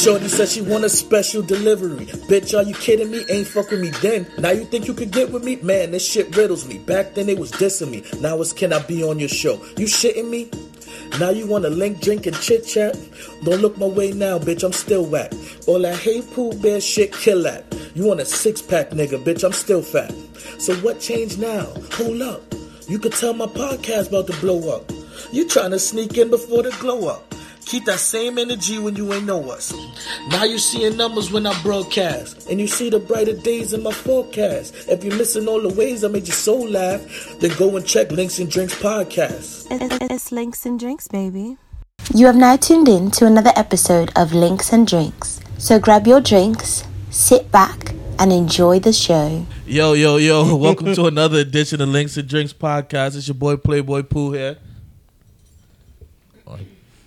Shorty said she want a special delivery. Bitch, are you kidding me? Ain't fuck with me then. Now you think you could get with me? Man, this shit riddles me. Back then it was dissing me. Now it's can I be on your show? You shitting me? Now you wanna link, drink, and chit chat? Don't look my way now, bitch. I'm still whack. All that hey poo bear shit, kill that. You want a six pack, nigga, bitch? I'm still fat. So what changed now? Hold up. You could tell my podcast about to blow up. You trying to sneak in before the glow up. Keep that same energy when you ain't know us. Now you seeing numbers when I broadcast, and you see the brighter days in my forecast. If you're missing all the ways I made your soul laugh, then go and check Links and Drinks podcast. It's Links and Drinks, baby. You have now tuned in to another episode of Links and Drinks. So grab your drinks, sit back, and enjoy the show. Yo, yo, yo, welcome to another edition of Links and Drinks podcast. It's your boy Playboy Pooh here.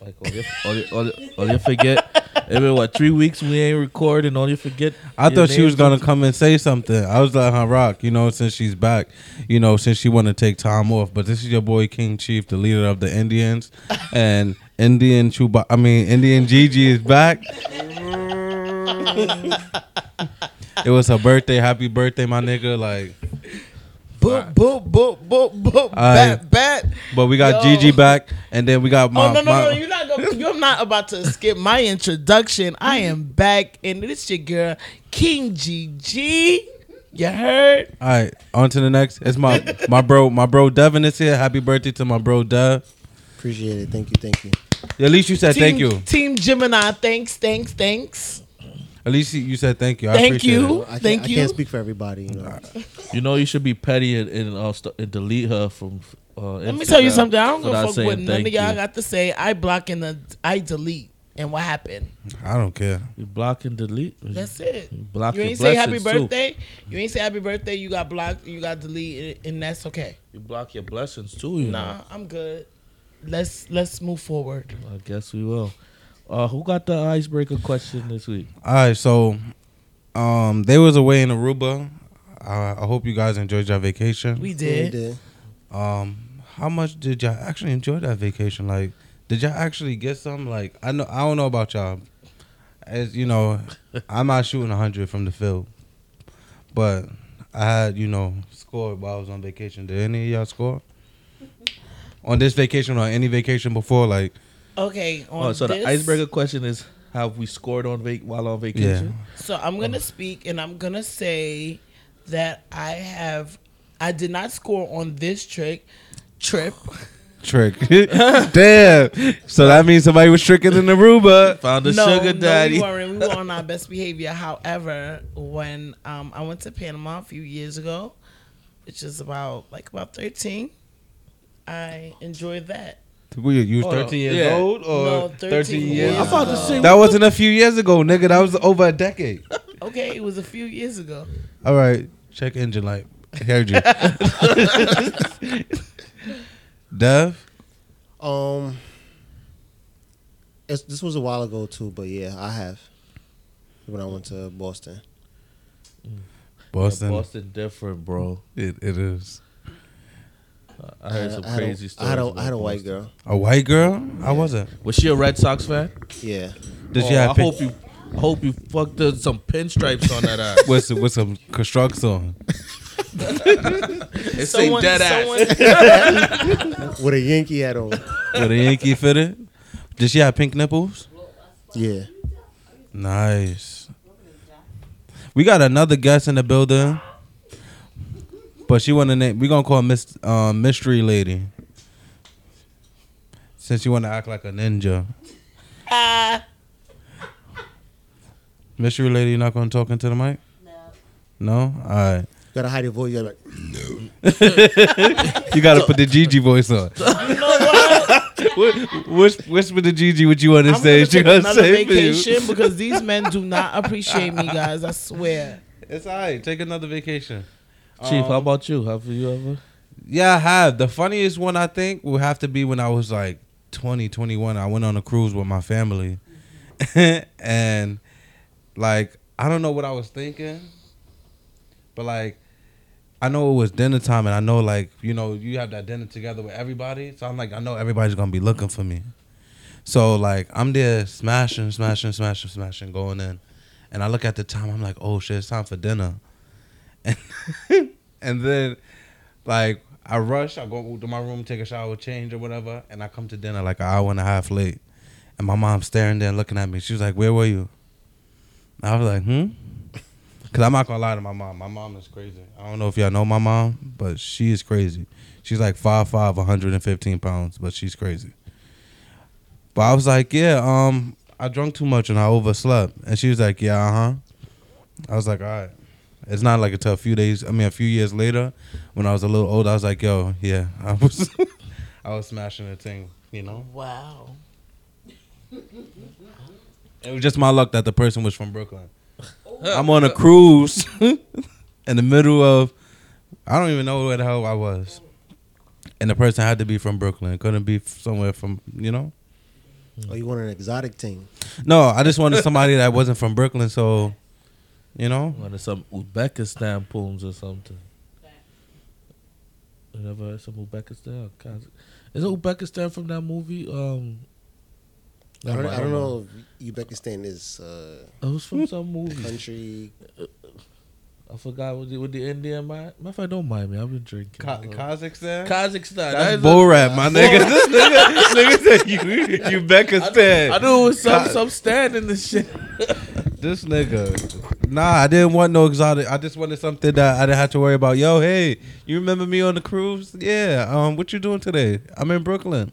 Like, all you, all you, all you, all you forget, it's been what, three weeks we ain't recording, all you forget. I thought she was gonna come and say something. I was letting her rock, you know, since she's back, you know, since she want to take time off. But this is your boy King Chief, the leader of the Indians, and Indian Chuba. I mean, Indian Gigi is back. it was her birthday. Happy birthday, my nigga! Like, Boop, boop, boop, boop, boop, Aye. bat, bat. but we got Yo. Gigi back, and then we got oh, my. Oh no, no, my- no! You're not. Gonna, you're not about to skip my introduction. I am back, and this your girl King GG. You heard? All right, on to the next. It's my my bro, my bro Devin is here. Happy birthday to my bro Dev. Appreciate it. Thank you. Thank you. At least you said thank you. Team Gemini. Thanks, thanks, thanks. At least you- you said thank you. I Thank appreciate you. it. I can't, I you. can't speak for everybody. You know. You know, you should be petty and, and, uh, st- and delete her from. Uh, Let me tell you something. I don't give a fuck saying what none of y'all you. got to say. I block and the I delete. And what happened? I don't care. You block and delete. That's it. You block You your ain't say happy blessings, too. birthday. You ain't say happy birthday. You got blocked. You got deleted, and that's okay. You block your blessings too. You know. Nah, I'm good. Let's let's move forward. I guess we will. Uh, who got the icebreaker question this week? All right, so um, they was away in Aruba. Uh, I hope you guys enjoyed your vacation. We Yeah, we did. did. um, how much did y'all actually enjoy that vacation? Like, did y'all actually get some? Like, I know I don't know about y'all. As you know, I'm not shooting hundred from the field, but I had you know scored while I was on vacation. Did any of y'all score on this vacation or any vacation before? Like, Okay. On Oh, so this, the icebreaker question is: Have we scored on vac- while on vacation? So I'm gonna speak, and I'm gonna say that I have. I did not score on this trick trip. trick. Damn. So that means somebody was tricking in Aruba. Found a no, sugar daddy. No, we weren't. We were on our best behavior. However, when um, I went to Panama a few years ago, which is about like about 13, I enjoyed that. Were you, you was Hold 13 years Yeah. old or No, 13, 13 years? years I'm about to. That wasn't a few years ago, nigga. That was over a decade. Okay, it was a few years ago. All right, check engine light. I Heard you. Dev, Um, it's, this was a while ago too, but yeah, I have when I went to Boston. Boston. Boston different, bro. It, it is I heard some I had a- crazy I stories. had a, about I had a white girl. a white girl. I wasn't. Was she a Red Sox fan? Yeah, Did Oh, she have I pic- hope you. I hope you fucked up some pinstripes on that ass. with some, with some constructs on? It say Someone, dead ass. with a Yankee hat on. With a Yankee fitted? Did she have pink nipples? Yeah, Nice. We got another guest in the building, but she want to name. We gonna call her Miss um, Mystery Lady, since you want to act like a ninja. ah, Mystery Lady, you not gonna talk into the mic? No. No. All right. You gotta hide your voice. You're like, You gotta put the Gigi voice on. you know what? Wh- Whisper, whisper to Gigi what you want to I'm say. gonna She take gonna another say for you. vacation because these men do not appreciate me, guys. I swear. It's all right. Take another vacation. Chief, how um, about you? Have you ever? Yeah, I have. The funniest one I think will have to be when I was like 20, 21. I went on a cruise with my family. and like I don't know what I was thinking. But like I know it was dinner time and I know like, you know, you have that dinner together with everybody. So I'm like, I know everybody's gonna be looking for me. So like I'm there smashing, smashing, smashing, smashing, going in, and I look at the time. I'm like, oh shit, it's time for dinner, and and then like I rush. I go to my room, take a shower, change or whatever, and I come to dinner like an hour and a half late, and my mom's staring there looking at me. She was like, "Where were you?" I was like, "Hmm." Cause I'm not gonna lie to my mom. My mom is crazy. I don't know if y'all know my mom, but she is crazy. She's like 5'5", 115 pounds, but she's crazy. But I was like, yeah, um, I drank too much and I overslept. And she was like, yeah, uh huh. I was like, all right. It's not like until a few days. I mean, a few years later, when I was a little older, I was like, yo, yeah, I was, I was smashing the thing, you know. Wow. It was just my luck that the person was from Brooklyn. I'm on a cruise in the middle of, I don't even know where the hell I was, and the person had to be from Brooklyn. Couldn't be somewhere from, you know. Oh, you want an exotic team? No, I just wanted somebody that wasn't from Brooklyn, so you know. One of some Uzbekistan poems or something. You ever heard some Uzbekistan? or Kaz- Is Uzbekistan from that movie? Um, I don't, I don't know if Uzbekistan is uh, It was from some movie. country. I forgot with the, with the Indian man. My friend, don't mind me. I've been drinking. Kazakhstan. Kazakhstan. That's That is a- my nigga. this nigga, nigga said you, Uzbekistan. I knew it was some some stand in the shit. This nigga. Nah, I didn't want no exotic. I just wanted something that I didn't have to worry about. Yo, hey, you remember me on the cruise? Yeah. Um, what you doing today? I'm in Brooklyn.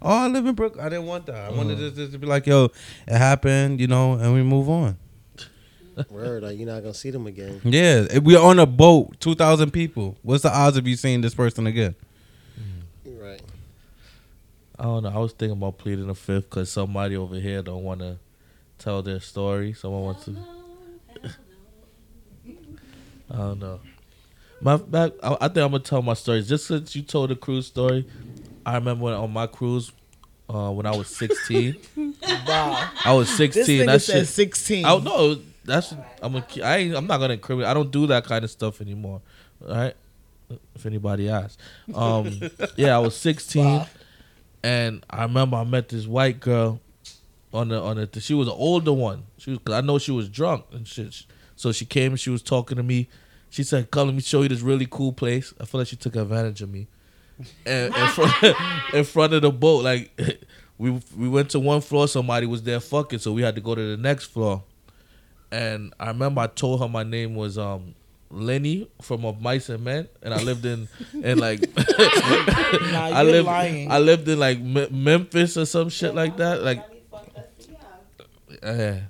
Oh, I live in Brooklyn. I didn't want that. I wanted this, this to be like, yo, it happened, you know, and we move on. Word, like you're not gonna see them again. Yeah, if we're on a boat, two thousand people. What's the odds of you seeing this person again? Right. I don't know. I was thinking about pleading the fifth because somebody over here don't want to tell their story. Someone wants to. I don't know. My back. I, I think I'm gonna tell my story. Just since you told the cruise story, I remember when, on my cruise uh, when I was 16. Wow. I was This 16. nigga That said shit. 16. I no. That's I'm a, I ain't, I'm not gonna incriminate. I don't do that kind of stuff anymore. All right. If anybody asks, um, yeah, I was 16, and I remember I met this white girl on the on the. She was an older one. She was. Cause I know she was drunk and shit. So she came and she was talking to me. She said, "Come, let me show you this really cool place." I feel like she took advantage of me. And in front, in front of the boat, like we we went to one floor. Somebody was there fucking, so we had to go to the next floor. And I remember I told her my name was um Lenny from Of Mice and Men, and I lived in in like Nah, I lived lying. I lived in like Me- Memphis or some shit like that. Like, yeah,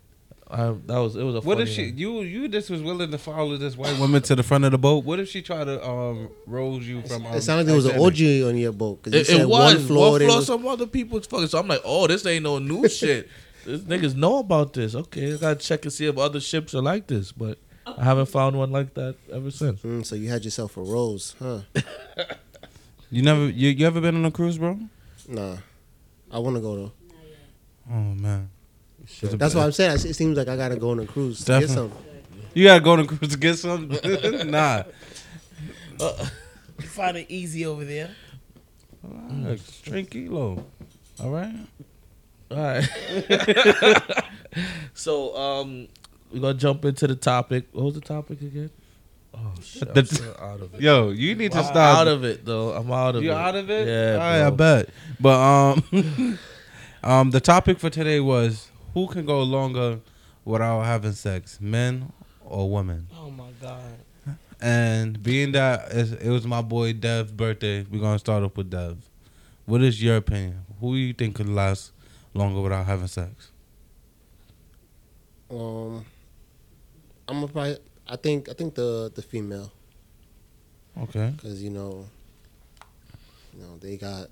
I, that was it was a. What funny if she night. you you just was willing to follow this white woman to the front of the boat? What if she tried to um rose you from? Um, it sounded like there was an Titanic? orgy on your boat. 'cause you It, said it was one floor. they was- Some other people's fucking. So I'm like, oh, this ain't no new shit. This niggas know about this. Okay, I gotta check and see if other ships are like this, but I haven't found one like that ever since. Mm, so you had yourself a rose, huh? You never you, you ever been on a cruise, bro? Nah, I want to go though. Oh man, That's what I'm saying. It seems like I gotta go on a cruise to get Definitely. some. you gotta go on a cruise to get some. nah, You find it easy over there. Relax, drink kilo. All right. All right. so um, we're gonna jump into the topic. What was the topic again? Oh shit! The- I'm still out of it. Yo, you need to I'm stop. out of it though. I'm out of you it. out of it? Yeah, All right, I bro. bet. But um, um, the topic for today was who can go longer without having sex, men or women? Oh my god. And being that it was my boy Dev's birthday, we're gonna start off with Dev. What is your opinion? Who do you think could last longer without having sex? Um, I'm gonna probably. I think. I think the the female, Okay. because you know, you know they got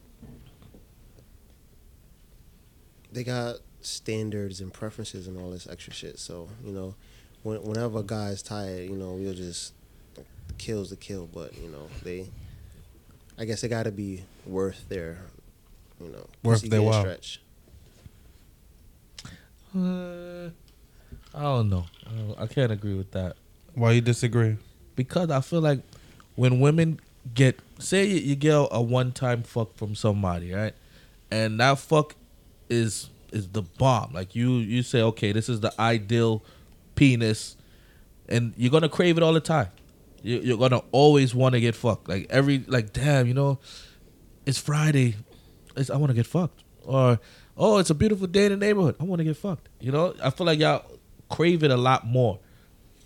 they got standards and preferences and all this extra shit. So you know, when, whenever a guy is tired, you know, we'll just the kills the kill. But you know, they, I guess they got to be worth their, you know, Worth their while. stretch. Uh, I don't know. I, don't- I can't agree with that Why you disagree? because I feel like when women get say you, you get a, one time fuck from somebody, right, and that fuck is is the bomb. Like you you say, okay, this is the ideal penis, and you're gonna crave it all the time. You- You're gonna always want to get fucked. Like every like, damn, you know, it's Friday. It's, I want to get fucked. Or oh, it's a beautiful day in the neighborhood. I want to get fucked. You know, I feel like y'all crave it a lot more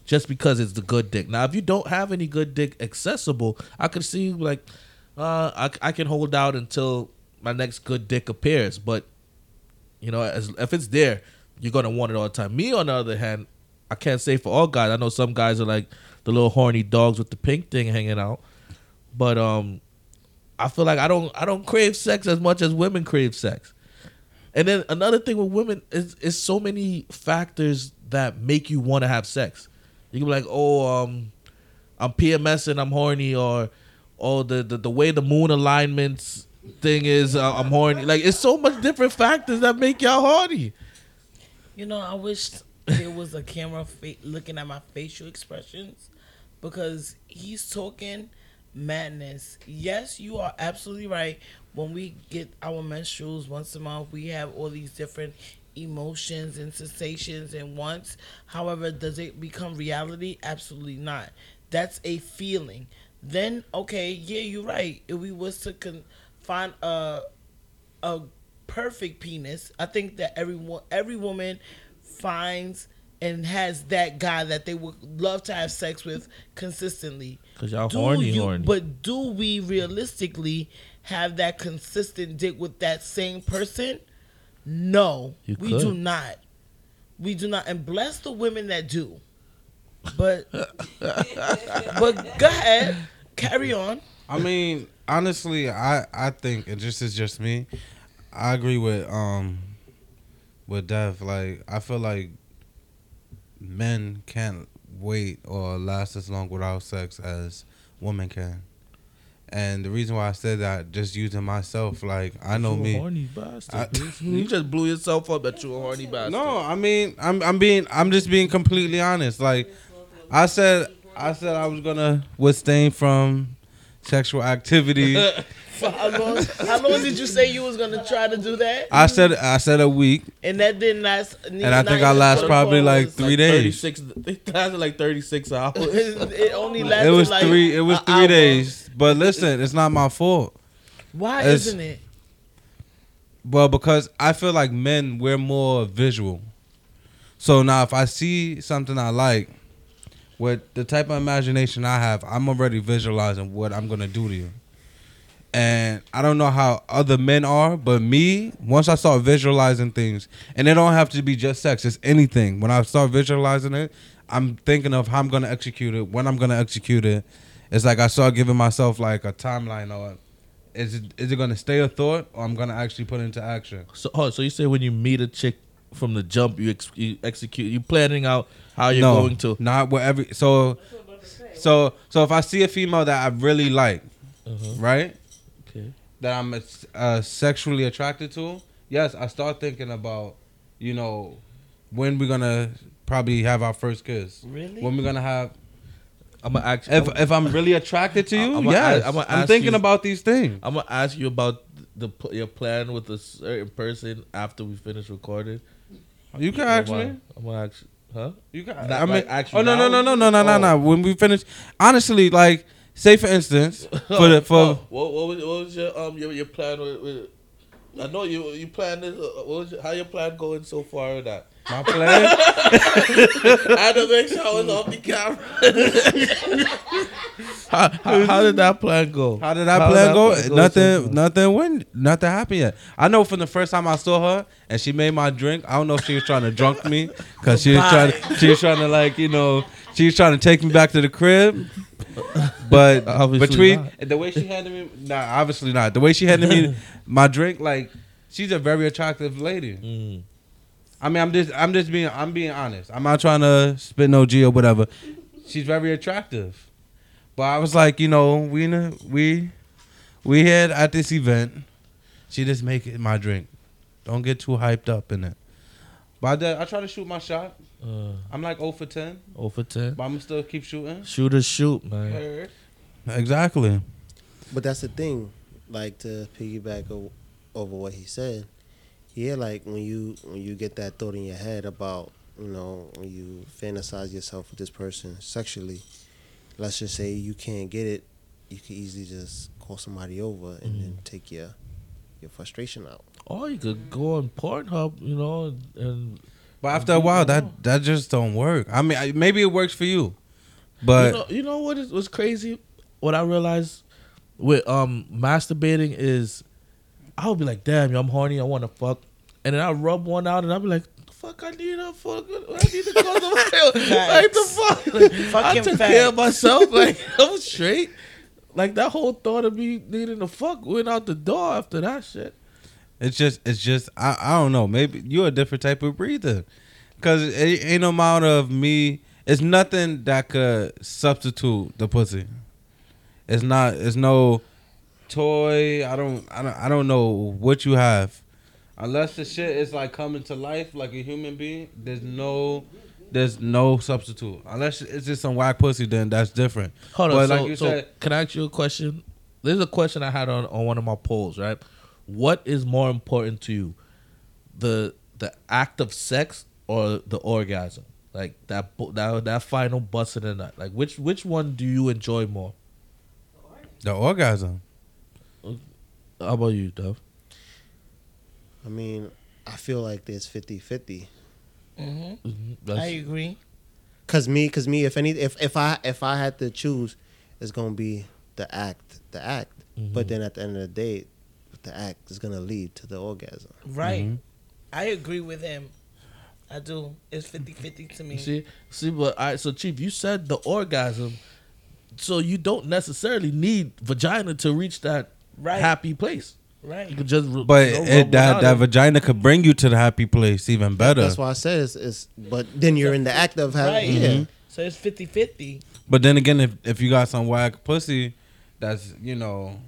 just because it's the good dick. Now, if you don't have any good dick accessible, I could see like uh, I, I can hold out until my next good dick appears. But you know, as if it's there, you're gonna want it all the time. Me, on the other hand, I can't say for all guys. I know some guys are like the little horny dogs with the pink thing hanging out, but um, I feel like I don't I don't crave sex as much as women crave sex. And then another thing with women is is so many factors that make you want to have sex. You can be like, oh, um, I'm PMS and I'm horny, or oh, the the, the way the moon alignments thing is, uh, I'm horny. Like it's so much different factors that make y'all horny. You know, I wish there was a camera fa- looking at my facial expressions because he's talking madness. Yes, you are absolutely right. When we get our menstruals once a month, we have all these different emotions and sensations and wants. However, does it become reality? Absolutely not. That's a feeling. Then, okay, yeah, you're right. If we was to con- find a a perfect penis. I think that everyone, every woman finds and has that guy that they would love to have sex with consistently. 'Cause y'all Do horny, you- horny. But do we realistically have that consistent dick with that same person? No, You we could. do not. We do not, and bless the women that do. But, but go ahead, carry on. I mean, honestly, I I think and just is just me. I agree with um with Dev. Like I feel like men can't wait or last as long without sex as women can. And the reason why I said that, just using myself, like I know You a me. horny bastard. I- you just blew yourself up that you a horny bastard. No, I mean, I'm I'm being I'm just being completely honest. Like I said, I said I was gonna withstain from sexual activity. For how long? How long did you say you was gonna try to do that? I said I said a week, And that didn't last. and I think I last probably like three days. 36, it lasted like 36 hours. it only lasted. It was like three. It was three hour. days. But listen, it's not my fault. Why It's- isn't it? Well, because I feel like men we're more visual. So now, if I see something I like, with the type of imagination I have, I'm already visualizing what I'm gonna do to you. And I don't know how other men are, but me, once I start visualizing things, and it don't have to be just sex, it's anything. When I start visualizing it, I'm thinking of how I'm gonna execute it, when I'm gonna execute it. It's like I start giving myself like a timeline or is it is it gonna stay a thought or I'm gonna actually put it into action? So, oh, so you say when you meet a chick from the jump, you, ex- you execute, you planning out how you're no, going to. not whatever. So, so, so if I see a female that I really like, right, Okay. that I'm uh, sexually attracted to, yes, I start thinking about, you know, when we're gonna probably have our first kiss. Really? When we're gonna have. I'm gonna ask. If if I'm really attracted to you, I'ma yes, ask- I'ma I'm thinking you- about these things. I'm gonna ask you about the your plan with a certain person after we finish recording. You can I'm ask me. I'm gonna ask. Huh? You. Not I mean, like oh no no no no no no no Oh. no. When we finish, honestly, like say for instance, for the for Oh, what, what, was, what was your um your, your plan with, with? I know you you planned this. Uh, what was your, how your plan going so far with that? My plan. I had to make sure I was off the camera. how, how, how did that plan go? How did that How plan go? plan nothing, so nothing went, nothing happened yet. I know from the first time I saw her and she made my drink. I don't know if she was trying to drunk me because she was trying, she was trying to like you know, she was trying to take me back to the crib. But Obviously between not. the way she handed me, nah, obviously not. The way she handed me my drink, like she's a very attractive lady. Mm. I mean, I'm just, I'm just being, I'm being honest. I'm not trying to spit no G or whatever. She's very attractive, but I was like, you know, we, we, we had at this event. She just make it my drink. Don't get too hyped up in it. But I, did- I try to shoot my shot. Uh, I'm like 0 for 10, 0 for 10. but I'm gonna still keep shooting. Shoot or shoot, man. Yeah, like when you when you get that thought in your head about you know when you fantasize yourself with this person sexually, let's just say you can't get it, you can easily just call somebody over and then take your your frustration out. Or you could go on Pornhub, you know, and But after a while, that that just don't work. I mean, I- maybe it works for you, but you know, you know what is what's crazy? What I realized with um masturbating is, I'll be like, damn, yo, I'm horny, I want to fuck, and then I rub one out, and I'll be like, fuck, I need a fuck, I need to call somebody. like the fuck, like, I Fucking took care of myself, like I'm straight. Like that whole thought of me needing to fuck went out the door after that shit. it's just it's just I I don't know. Maybe you're a different type of breather, because it ain't no amount of me. It's nothing that could substitute the pussy. It's not. It's no toy. I don't. I don't. I don't know what you have, unless the shit is like coming to life like a human being. There's no. There's no substitute unless it's just some whack pussy. Then that's different. Hold on. But so, like you so said- can I ask you a question? There's a question I had on, on one of my polls, right? What is more important to you, the the act of sex or the orgasm? Like that that that final bust in the nut. Like which which one do you enjoy more? The orgasm. How about you, Dove? I mean, I feel like there's 50-50. hmm That's- I agree. Cause me, cause me, if any, if if I if I had to choose, it's gonna be the act, the act. But then at the end of the day, the act is gonna lead to the orgasm. Right. Mm-hmm. I agree with him. I do. It's 50-50 to me. See, see, but I so Chief, you said the orgasm, so you don't necessarily need vagina to reach that Right. happy place. Right. You could just, But you it, that that and- vagina could bring you to the happy place even better. That's why I said it's, it's but then you're in the act of having Right. yeah. So it's 50-50. But then again, if if you got some whack pussy, that's you know,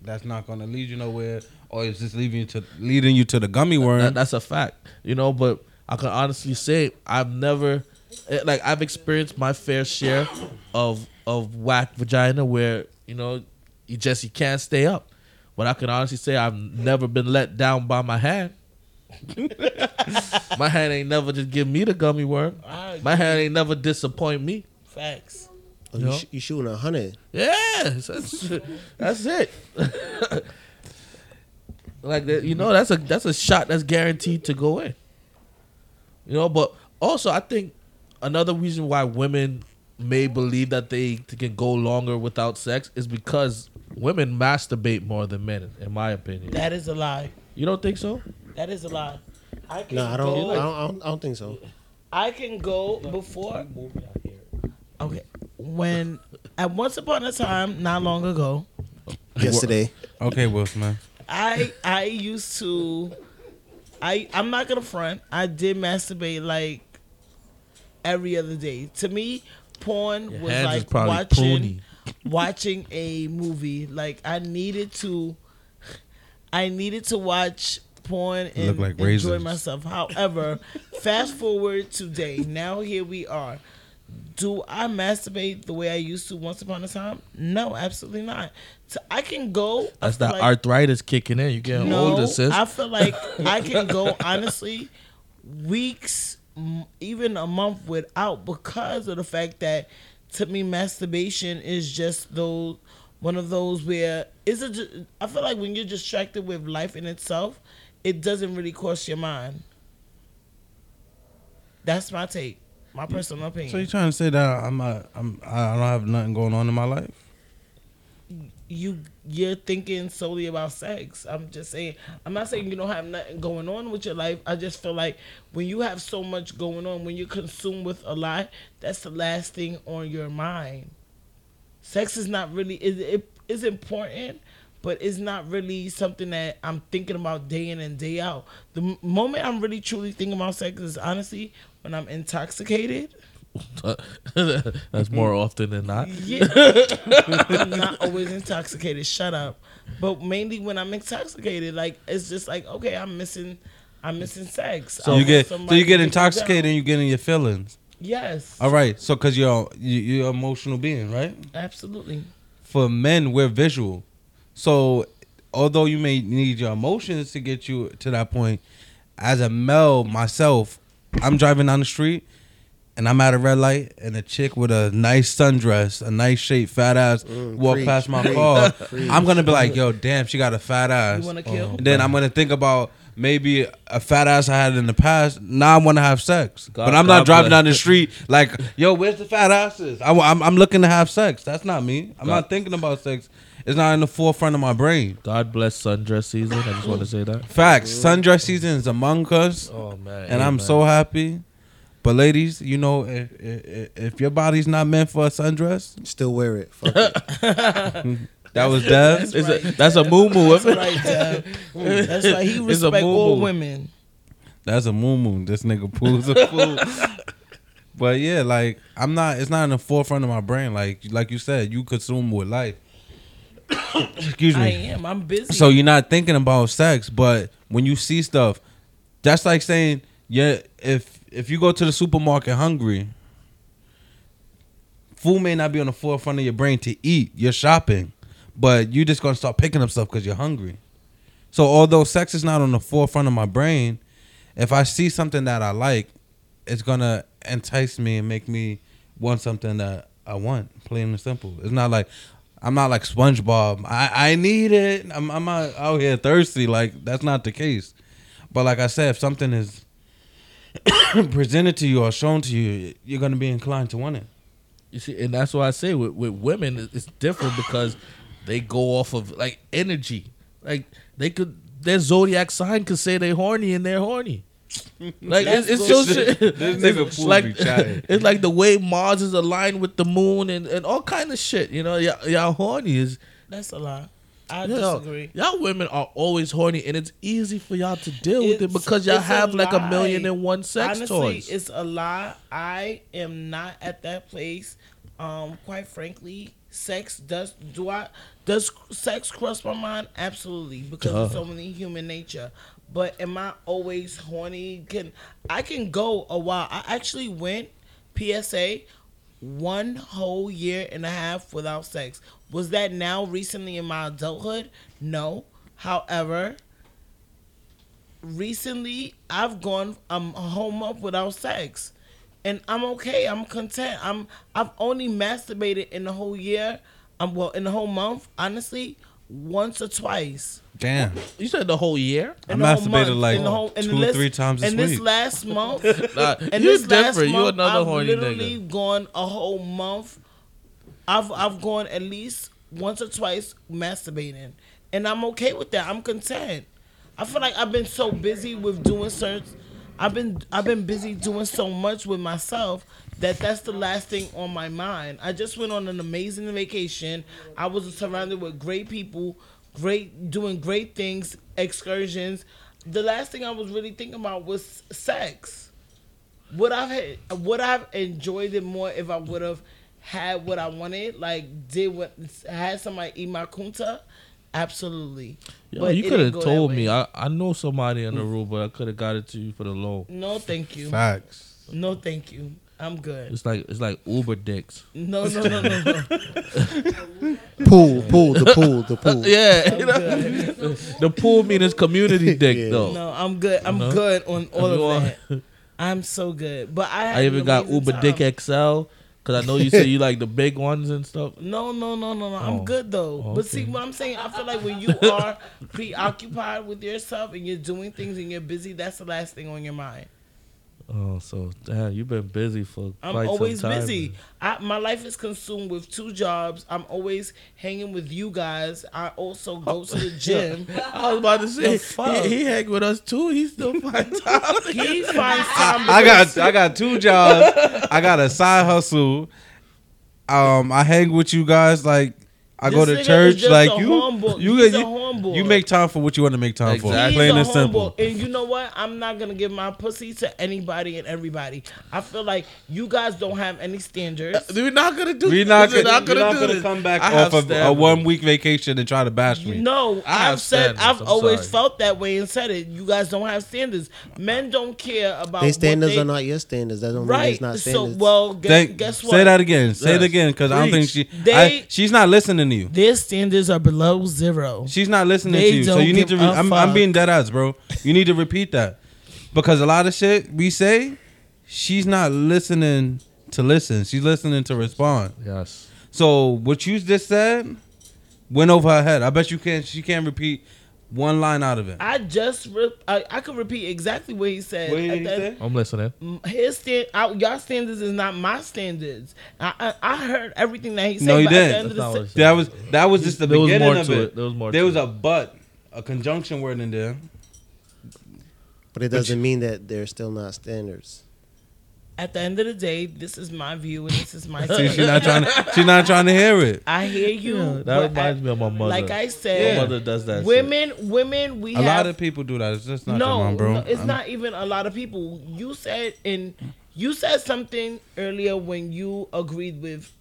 that's not gonna lead you nowhere, or it's just leaving you to leading you to the gummy worm. That, that's a fact, you know. But I can honestly say I've never, eh, like, I've experienced my fair share of of whack vagina where you know you just you can't stay up. But I can honestly say I've never been let down by my hand. my hand ain't never just give me the gummy worm. My hand ain't never disappoint me. Facts. Oh, you, No. sh- you shooting a hundred. Yeah, that's, that's it. like that, you know, that's a that's a shot that's guaranteed to go in. You know, but also I think another reason why women may believe that they can go longer without sex is because women masturbate more than men, in my opinion. That is a lie. You don't think so? That is a lie. I can No, I don't, go. I don't. I don't. I don't think so. I can go before. Okay. When at once upon a time, not long ago, Yesterday, okay, Will Smith. I I used to I I'm not gonna front. I did masturbate like every other day. To me, porn Your was hands is like probably watching pruny. Watching a movie. Like I needed to I needed to watch porn and Look like enjoy raisins. myself. However, fast forward today. Now here we are. Do I masturbate the way I used to once upon a time? No, absolutely not. So I can go. That's that like- arthritis kicking in. You getting no, older, sis. I feel like I can go honestly weeks, even a month without because of the fact that to me masturbation is just those one of those where is it? Just, I feel like when you're distracted with life in itself, it doesn't really cross your mind. That's my take, my personal opinion. So you're trying to say that I'm not, I'm I don't have nothing going on in my life? You you're thinking solely about sex. I'm just saying. I'm not saying you don't have nothing going on with your life. I just feel like when you have so much going on, when you're consumed with a lot, that's the last thing on your mind. Sex is not really is it is important, but it's not really something that I'm thinking about day in and day out. The moment I'm really truly thinking about sex is honestly when I'm intoxicated. That's more mm-hmm. often than not. Yeah. I'm not always intoxicated. Shut up. But mainly when I'm intoxicated, like it's just like okay, I'm missing, I'm missing sex. So I you get so you get intoxicated and you get in your feelings. Yes, All right, so because you're you, you're an emotional being, right? absolutely. For men, we're visual, so although you may need your emotions to get you to that point, as a male myself, I'm driving down the street and I'm at a red light and a chick with a nice sundress, a nice shape, fat ass mm, walk preach, past my preach, car. preach. I'm gonna be like, yo, damn, she got a fat ass. You wanna kill? And then I'm gonna think about maybe a fat ass I had in the past. Now I want to have sex, God- but I'm not God driving bless. down the street like, yo, where's the fat asses? I, am I'm looking to have sex. That's not me. I'm God- not thinking about sex. It's not in the forefront of my brain. God bless sundress season. I just want to say that. Facts. Sundress season is among us, Oh man, and I'm so happy. But ladies, you know, if, if if your body's not meant for a sundress, Still wear it. Fuck it. that was death. That's right. a, that's a moo moo. That's right, Dad. That's right. He It's a respect all women. That's a moo moo. This nigga pools a fool. but yeah, like I'm not. It's not in the forefront of my brain. Like like you said, you consume with life. Excuse me. I me. am. I'm busy. So you're not thinking about sex, but when you see stuff, that's like saying, yeah, if if you go to the supermarket hungry, food may not be on the forefront of your brain to eat. You're shopping, but you're just gonna start picking up stuff because you're hungry. So although sex is not on the forefront of my brain, if I see something that I like, it's gonna entice me and make me want something that I want. Plain and simple. It's not like I'm not like SpongeBob. I, I need it. I'm I'm not out here thirsty. Like that's not the case. But like I said, if something is presented to you or shown to you, you're gonna be inclined to want it. You see, and that's why I say with, with women, it's different because they go off of like energy. Like they could, their zodiac sign could say they're horny and they're horny. Like it's, it's so shit. This nigga It's fool like it's like the way Mars is aligned with the moon and, and all kind of shit. You know, y'all, y'all horny is. That's a lie. I Y'all, disagree. y'all women are always horny, and it's easy for y'all to deal with it because y'all have like a million lie. and one sex Honestly, toys. it's a lie. I am not at that place. Um, quite frankly, sex does do I does sex cross my mind? Absolutely, because Duh. it's only human nature. But am I always horny? Can I can go a while? I actually went PSA one whole year and a half without sex. Was that now recently in my adulthood? No. However, recently I've gone um home up without sex. And I'm okay. I'm content. I'm I've only masturbated in the whole year. Um well in the whole month, honestly, once or twice. Damn. you said the whole year. I In the whole masturbated month. like In the whole- two, list- three times this And this last month, Nah, and you this last different. You month, another I've horny literally nigga. gone a whole month. I've I've gone at least once or twice masturbating, and I'm okay with that. I'm content. I feel like I've been so busy with doing certain. I've been I've been busy doing so much with myself that that's the last thing on my mind. I just went on an amazing vacation. I was surrounded with great people, great doing great things, excursions. The last thing I was really thinking about was sex. Would I've had, would I've enjoyed it more if I would have had what I wanted, like did what had somebody eat my kunta? Absolutely. Yo, But you could have didn't go that told me. I, I know somebody in the mm. room, but I could have got it to you for the low. No, thank you. Facts. No, thank you. I'm good. It's like it's like Uber dicks. No, no, no, no, no. Pool, pool, the pool, the pool. Yeah, you know? the pool means community dick Yeah. though. No, I'm good. I'm Uh-huh. good on all If of you that. I'm so good. But I had I even got amazing Uber time. Dick XL because I know you say you like the big ones and stuff. No, no, no, no, no. Oh. I'm good though. Oh, But see okay. what I'm saying? I feel like when you are preoccupied with yourself and you're doing things and you're busy, that's the last thing on your mind. Oh, so damn, you've been busy for I'm quite always busy. I, my life is consumed with two jobs. I'm always hanging with you guys. I also go to the gym. I was about to say he, he hang with us too. He still find time. He finds time. I got I got two jobs. I got a side hustle. Um, I hang with you guys like I go to church like you. You you, a homeboy. you make time for what you want to make time for. Exactly. Plain and a simple. And you know what? I'm not gonna give my pussy to anybody and everybody. I feel like you guys don't have any standards. Uh, we're not gonna do. We're not we're gonna, not gonna, you're not do gonna this. come back I off of a standards. one week vacation and try to bash me. No, I have I've said standards. I've I'm always sorry. felt that way and said it. You guys don't have standards. Men don't care about Their what standards they- are not your standards. That don't mean right. it's not So well, guess, Thank- guess what? Say that again. Say it again because I don't think she. They- I, she's not listening to you. Their standards are below zero. She's not listening They to you. So you need to. Re- I'm, I'm being dead ass, bro. You need to repeat that because a lot of shit we say, she's not listening to listen. She's listening to respond. Yes. So what you just said went over her head. I bet you can't. She can't repeat one line out of it. I just re- I, I could repeat exactly what he said. What did he the- say? I'm listening. His stand, I, y'all standards is not my standards. I, I I heard everything that he said. No, he but at the didn't. end of That's not the what se- That was that was just the There was beginning more of to it. it. There was more There to was it. a but, a conjunction word in there. But it doesn't mean that they're still not standards. At the end of the day, this is my view and this is my. See, she's not trying. To, she's not trying to hear it. I hear you. Yeah, that reminds I- me of my mother. Like I My said, mother does that. shit. women, women, we A have lot of people do that. It's just not no, your mom, bro. no, it's I'm- not even a lot of people. You said in you said something earlier when you agreed with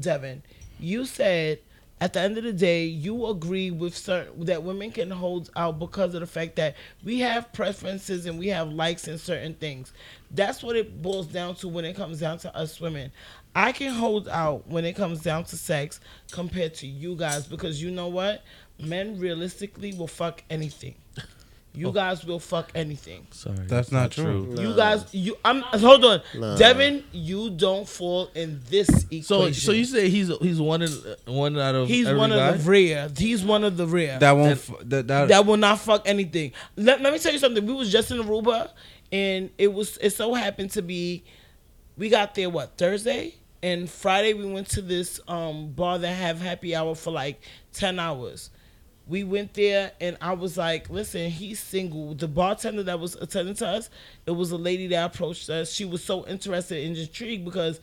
Devin. You said at the end of the day, you agree with certain that women can hold out because of the fact that we have preferences and we have likes in certain things. That's what it boils down to when it comes down to us women. I can hold out when it comes down to sex compared to you guys because you know what? Men realistically will fuck anything. You guys will fuck anything. Sorry, That's not true. You guys, you I'm hold on, Nah. Devin. You don't fall in this equation. So, so you say he's he's one in, one out of he's one guy? of the rare. He's one of the rare That won't. f- That, that, that will not fuck anything. Let, let me tell you something. We was just in Aruba, and it was it so happened to be, we got there what Thursday, and Friday we went to this um bar that have happy hour for like ten hours. We went there and I was like, listen, he's single. The bartender that was attending to us, it was a lady that approached us. She was so interested and intrigued because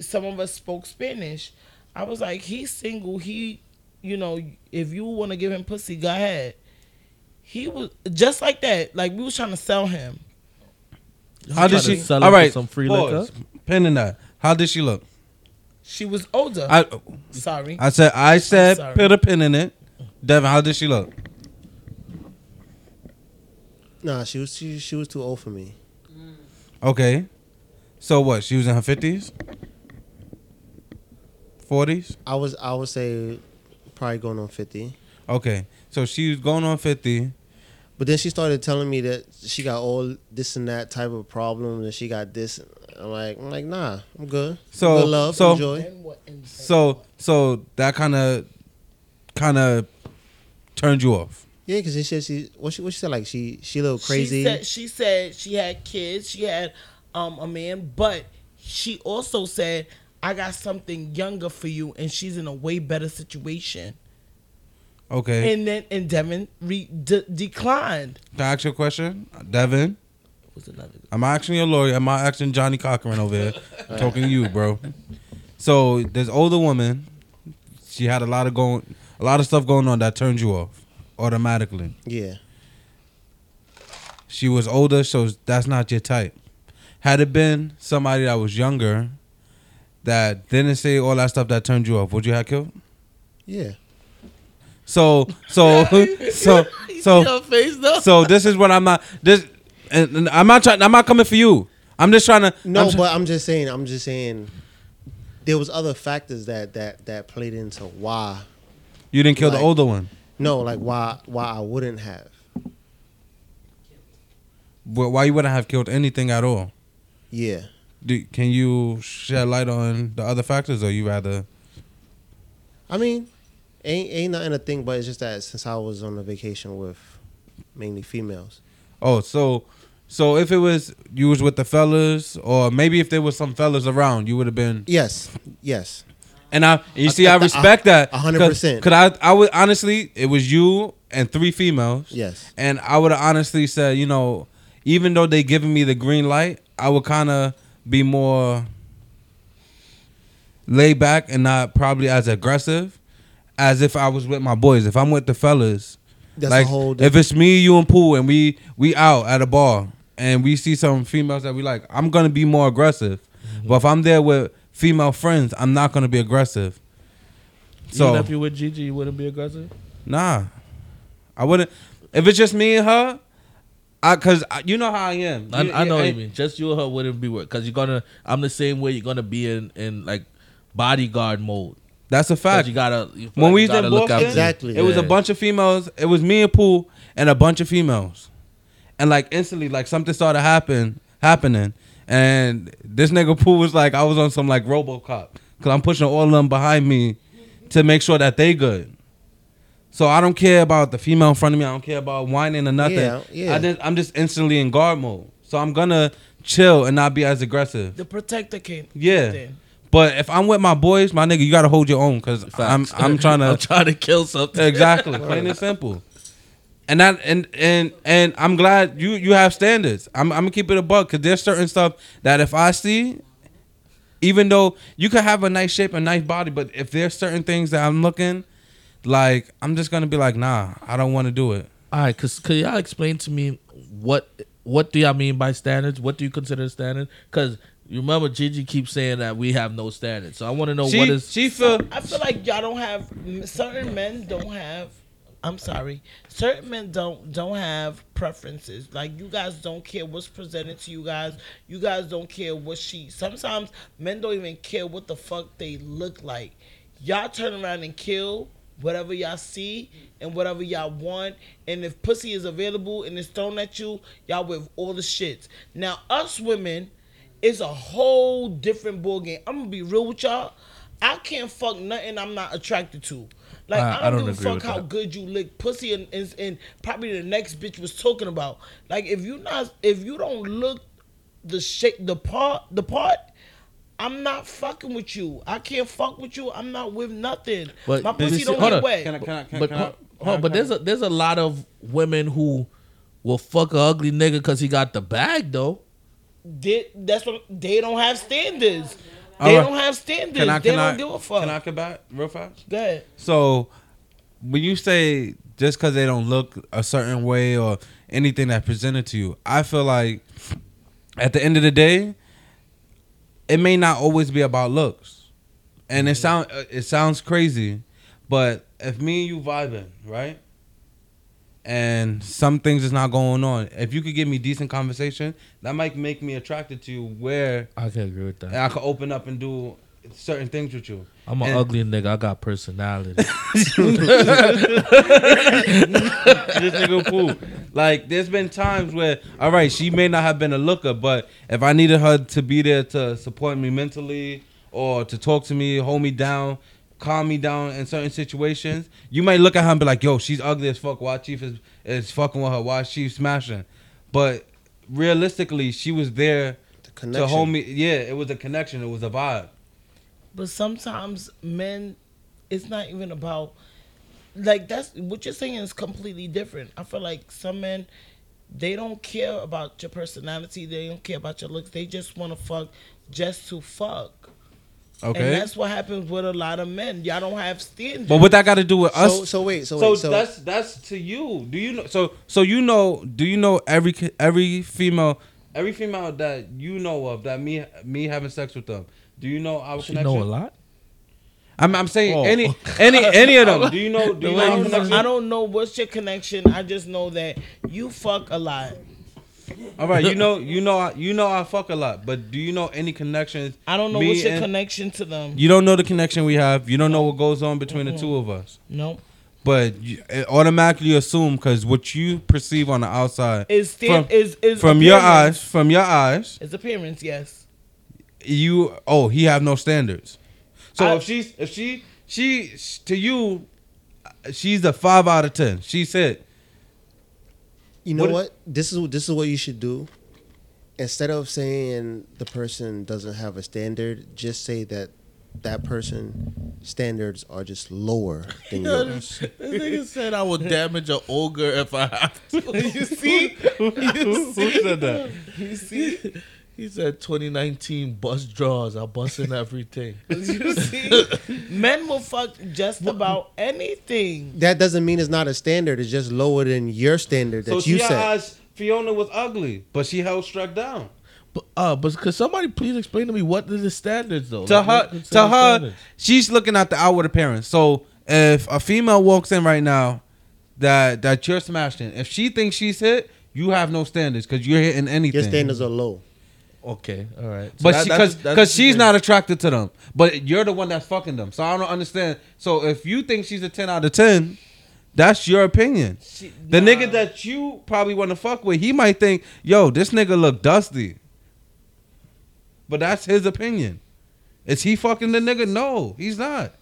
some of us spoke Spanish. I was like, he's single. He, you know, if you want to give him pussy, go ahead. He was just like that. Like we was trying to sell him. how did she? sell All him for some free pause. liquor? Pin in that. How did she look? She was older. I Sorry. I said I said sorry. put a pin in it. Devin, how did she look? Nah, she was she, she was too old for me. Okay. So what? She was in her fifties, forties. I was I would say probably going on fifty. Okay. So she was going on fifty. But then she started telling me that she got all this and that type of problem, and she got this. I'm like, I'm like, nah, I'm good. So- good love, so- enjoy. So so that kind of kind of turned you off. Yeah, because she said she what she what she said like she she a little crazy. She said she said she had kids. She had um a man, but she also said I got something younger for you, and she's in a way better situation. Okay. And then and Devin re- de- declined. to ask you a question, Devin. Was another I'm asking your lawyer. I'm not asking Johnnie Cochran over here. I'm talking to you, bro. So this older woman, she had a lot of going, a lot of stuff going on that turned you off automatically. yeah. She was older, so that's not your type. Had it been somebody that was younger, that didn't say all that stuff that turned you off, would you have killed? Yeah. So, so, so, so, face so this is what I'm not. This, and, and I'm not trying. I'm not coming for you. I'm just trying to. No, I'm tr- but I'm just saying. I'm just saying. There was other factors that that that played into why. You didn't kill the older one. No, like why why I wouldn't have. But why you wouldn't have killed anything at all? Yeah. Do, can you shed light on the other factors, or you rather? I mean, ain't ain't nothing a thing, but it's just that since I was on a vacation with mainly females. Oh, so, so if it was you was with the fellas, or maybe if there was some fellas around, you would have been. Yes. Yes. And I, you I- see, I respect that. hundred percent. Cause I, I would honestly, it was you and three females. Yes. And I would have honestly said, you know, even though they giving me the green light, I would kind of be more laid back and not probably as aggressive as if I was with my boys. If I'm with the fellas, That's like a whole. if it's me, you, and Pooh, and we we out at a bar and we see some females that we like, I'm gonna be more aggressive. Mm-hmm. But if I'm there with female friends, I'm not gonna be aggressive. So Even if you with Gigi, you wouldn't be aggressive. Nah, I wouldn't. If it's just me and her, I cause I, you know how I am. I, You- I know what you mean. Just you or her wouldn't be work because you're gonna. I'm the same way. You're gonna be in in like bodyguard mode. That's a fact. you gotta you when like we you was in gotta look Boston. Exactly. it was a bunch of females. It was me and Pooh and a bunch of females, and like instantly, like something started happen happening, and this nigga Pooh was like, I was on some like RoboCop because I'm pushing all of them behind me to make sure that they good. So I don't care about the female in front of me. I don't care about whining or nothing. Yeah, yeah. I just, I'm just instantly in guard mode. So I'm gonna chill and not be as aggressive. The protector came. Yeah. Then. But if I'm with my boys, my nigga, you gotta hold your own because I'm I'm trying to I'm trying to kill something. exactly plain and simple. And that and and and I'm glad you you have standards. I'm I'm gonna keep it a buck because there's certain stuff that if I see, even though you could have a nice shape and nice body, but if there's certain things that I'm looking, like I'm just gonna be like, nah, I don't want to do it. All right, cause could y'all explain to me what what do y'all mean by standards? What do you consider standards? Cause you remember Gigi keeps saying that we have no standards. So I want to know She what is she feel I feel like y'all don't have certain men don't have. I'm sorry. Certain men don't don't have preferences. Like you guys don't care what's presented to you guys. You guys don't care what she. Sometimes men don't even care what the fuck they look like. Y'all turn around and kill whatever y'all see and whatever y'all want. And if pussy is available and it's thrown at you, y'all with all the shits. Now us women, it's a whole different ball game. I'm gonna be real with y'all. I can't fuck nothing I'm not attracted to. Like I- I, I don't, don't give a fuck how that. good you lick pussy and, and and probably the next bitch was talking about. Like if you not if you don't look the shape the part the part, I'm not fucking with you. I can't fuck with you. I'm not with nothing. But- My pussy see- don't hold get wet. Can I, can I, can, but can I, can I- but there's a there's a lot of women who will fuck a ugly nigga because he got the bag though. they, that's what they don't have standards. They right. don't have standards. can I, they can don't I, give a fuck. Can I come back real fast? Go ahead. So when you say just because they don't look a certain way or anything that presented to you, I feel like at the end of the day, it may not always be about looks, and it sound uh, it sounds crazy, but if me and you vibing right, and some things is not going on, if you could give me decent conversation, that might make me attracted to you, where I can agree with that. I could open up and do certain things with you. I'm an And- ugly nigga. I got personality. this nigga fool. Like, there's been times where, all right, she may not have been a looker, but if I needed her to be there to support me mentally or to talk to me, hold me down, calm me down in certain situations, you might look at her and be like, yo, she's ugly as fuck. Why Chief is, is fucking with her? Why she's smashing? But realistically, she was there The to connection. hold me. Yeah, it was a connection. It was a vibe. But sometimes men, it's not even about like that's what you're saying is completely different. I feel like some men, they don't care about your personality. They don't care about your looks. They just want to fuck just to fuck. Okay. And that's what happens with a lot of men. Y'all don't have standards. but what that got to do with us? So so wait so so wait so that's that's to you. Do you know? So so you know? Do you know every every female every female that you know of that me me having sex with them? Do you know our she connection? know a lot. I'm I'm saying Oh. any any any of them. Do you know? Do you I our know, I don't know what's your connection. I just know that you fuck a lot. All right, you know you know I- you know I fuck a lot, but do you know any connections? I don't know me what's your and- connection to them. You don't know the connection we have. You don't know what goes on between the two of us. no. But you it automatically assume because what you perceive on the outside Is stand From- is is from your appearance. eyes, from your eyes, It's appearance, yes. you oh he have no standards. So I- if she's if she she to you, she's a five out of ten. She's it. You know What- what? This is this is what you should do. Instead of saying the person doesn't have a standard, just say that that person standards are just lower than yours. This nigga said I would damage an ogre if I have to. you see? Who said that? You see? He said 2019 bust draws. I busting everything. You see? Men will fuck just about anything. that doesn't mean it's not a standard. It's just lower than your standard that So you to your set. eyes, Fiona was ugly, but she held struck down. But uh, but could somebody please explain to me what are the standards though? to Like, her, to her, standards? she's looking at the outward appearance. So if a female walks in right now, that that you're smashing, if she thinks she's hit, you have no standards because you're hitting anything. Your standards are low. Okay, all right. So But that- she, cause, cause she's not attracted to them. But you're the one that's fucking them. So I don't understand. So if you think she's a ten out of ten, that's your opinion. She- The nah. nigga that you probably want to fuck with, he might think, yo, this nigga look dusty. But that's his opinion. Is he fucking the nigga? No, he's not.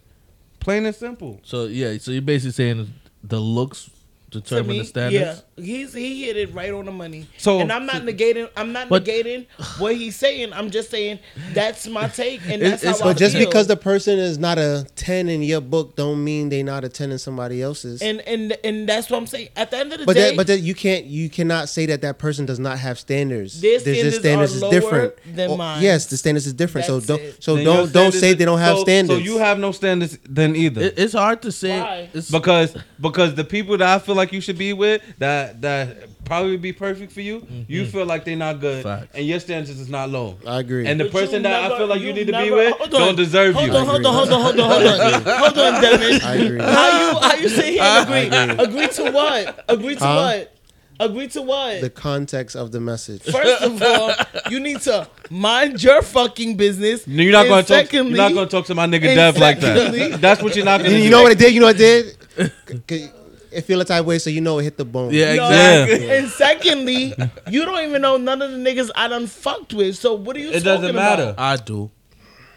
Plain and simple. So yeah, so you're basically saying the looks To determine me, the standards. Yeah, he's he hit it right on the money. So- and I'm not negating. I'm not But- negating what he's saying. I'm just saying that's my take, and that's it's- how I But just feel. because the person is not a ten in your book, don't mean they not a ten in somebody else's. and and and that's what I'm saying. At the end of the but day, that, but that you can't you cannot say that that person does not have standards. Their There's standards are lower than Oh, mine. Yes, the standards is different. That's so don't it. so Then don't don't say is- they don't have so- standards. So you have no standards then either. It, it's hard to say. Why? It's, because because the people that I feel like you should be with that that probably be perfect for you, you mm-hmm. feel like they're not good, Facts. and your standards is not low. I agree. And the But person that I feel like you, need to be with on. don't deserve hold you. On, hold on, hold on, hold on, hold on, hold on, Dennis. I agree. How you how you sit here and agree? Agree to what? Agree to Huh? what? Agree to what? the context of the message. First of all, you need to mind your fucking business. No, You're not gonna talk. You're not gonna talk to my nigga Dev like that. That's what you're not gonna. you do. know what it did? You know what it did? It feel a type of way, so you know it hit the bone. yeah, No, exactly. And secondly, you don't even know none of the niggas I done fucked with. So what are you It talking doesn't matter. about? I do.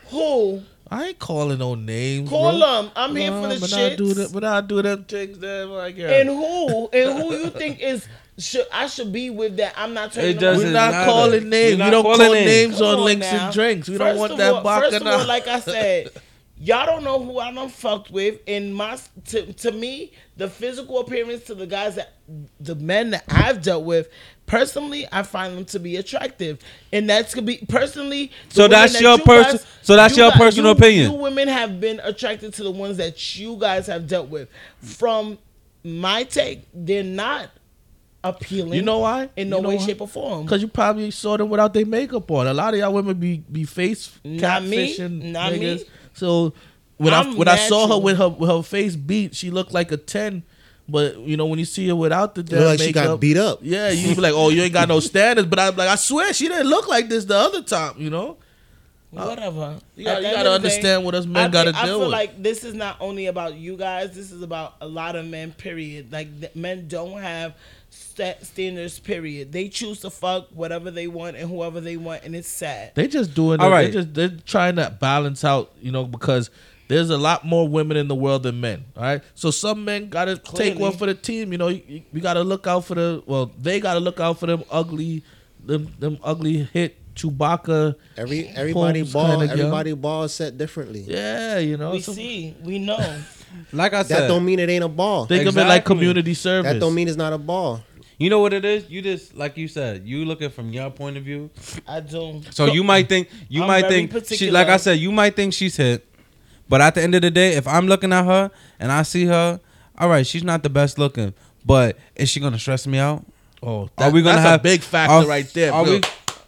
Who? I ain't calling no names. Call bro. them. I'm here for the but shit. I do that. But I do them things. Then like yeah. And who? And who you think is should I should be with that? I'm not turning It them on? We're doesn't matter. calling names. We're not we don't call names. names, on on links now. and drinks. We First don't want of that all, First of all, like I said, y'all don't know who I done fucked with. And my to, to me, the physical appearance to the guys that the men that I've dealt with, personally, I find them to be attractive, and that's could be personally. So that's that your you person- guys- so that's you your guys- personal you- opinion. You women have been attracted to the ones that you guys have dealt with. From my take, they're not appealing. You know why? In no You know way, why? shape, or form. Because you probably saw them without their makeup on. A lot of y'all women be be face Not me. catfishing Not me. Niggas. So when i I'm when I saw her with her with her face beat, she looked like a ten. But you know when you see her without the Look damn like she got beat up. Yeah, you be like, oh, you ain't got no standards. But I'm like, I swear she didn't look like this the other time. You know, Whatever. you gotta, you gotta of the day, understand what us I, men got to think- I deal feel with. like this is not only about you guys. This is about a lot of men. Period. Like th- men don't have sta standards. Period. They choose to fuck whatever they want and whoever they want, and it's sad. They just doing All it. right. They just they're trying to balance out, you know, because there's a lot more women in the world than men. All right, so some men gotta take one for the team. You know, you, you- we gotta look out for the. Well, they gotta look out for them ugly, them them ugly hit Chewbacca. Every everybody ball kinda young. everybody ball set differently. Yeah, you know. we so see. We know. Like I said, That don't mean it ain't a ball. think of it like community service. That don't mean it's not a ball. You know what it is. You just like you said, you looking from your point of view. I do. So you might think you I'm might very think she like I said, you might think she's hit. But at the end of the day, if I'm looking at her and I see her, all right, she's not the best looking. But is she gonna stress me out? oh, Are we gonna that's have a big factor are- right there? Are bro. we?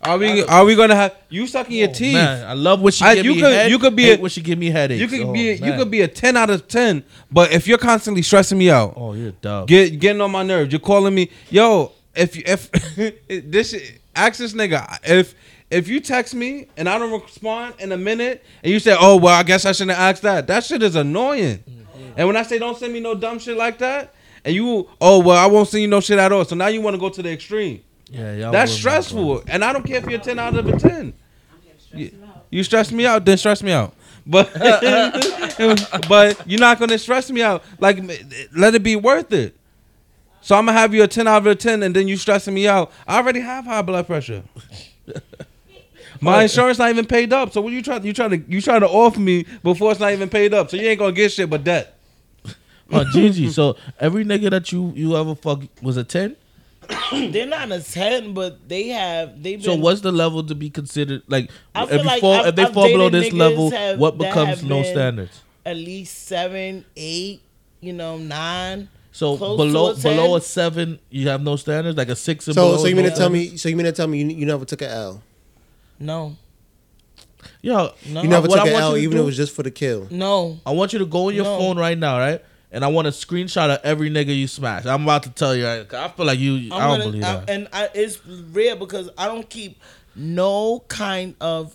Are we? Are we gonna have you sucking your Oh, teeth? Man, I love when she I- give you me could- head. you could be a- when she give me headaches. You could Oh, be you could be a ten out of ten, but if you're constantly stressing me out, Oh, you're dumb. get getting on my nerves, you're calling me, yo. If you if this ask this nigga if if you text me and I don't respond in a minute and you say, oh well, I guess I shouldn't ask that. That shit is annoying. Mm-hmm. And when I say don't send me no dumb shit like that, and you oh well, I won't send you no shit at all. So now you want to go to the extreme. Yeah, That's stressful, and I don't care if you're ten out of a ten. You, you stress me out, then stress me out. But but you're not gonna stress me out. Like let it be worth it. So I'm gonna have you a ten out of a ten, and then you stressing me out. I already have high blood pressure. My insurance not even paid up. So what you try you trying to you trying to offer me before it's not even paid up? So you ain't gonna get shit but debt. Oh, Gigi. So every nigga that you you ever fuck was a ten. They're not a ten, but they have. They've been. So what's the level to be considered? Like I if feel you like fall, I've- if they I've fall below this level, have- what becomes no standards? at least seven, eight, you know, nine. So below a below a seven, you have no standards. Like a six and So below. so you mean no to tell me so you mean to tell me you, you never took an L? No, Yo, No. You never what took I an L to even if it was just for the kill. no. I want you to go on your No. phone right now, right? And I want a screenshot of every nigga you smash. I'm about to tell you. Right? 'cause I feel like you. I'm I don't gonna, believe I- that. and I, it's rare because I don't keep no kind of.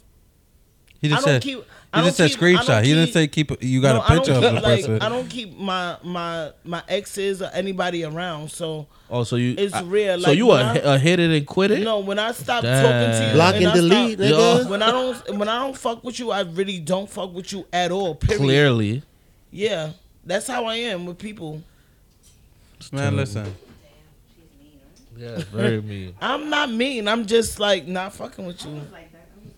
He I just don't said. keep. he I just said keep- I don't screenshot. He didn't say keep. You got no, a I don't picture of keep, the like, person. I don't keep my my my exes or anybody around. So Oh, so you? It's I- real, So you are a, I- a hit it and quit it? no, when I stop Damn. talking to you, Block and I delete, stop- nigga. When I don't when I don't fuck with you, I really don't fuck with you at all. Period. Clearly, Yeah, that's how I am with people. Man, listen. yeah, very mean. I'm not mean. I'm just like not fucking with you.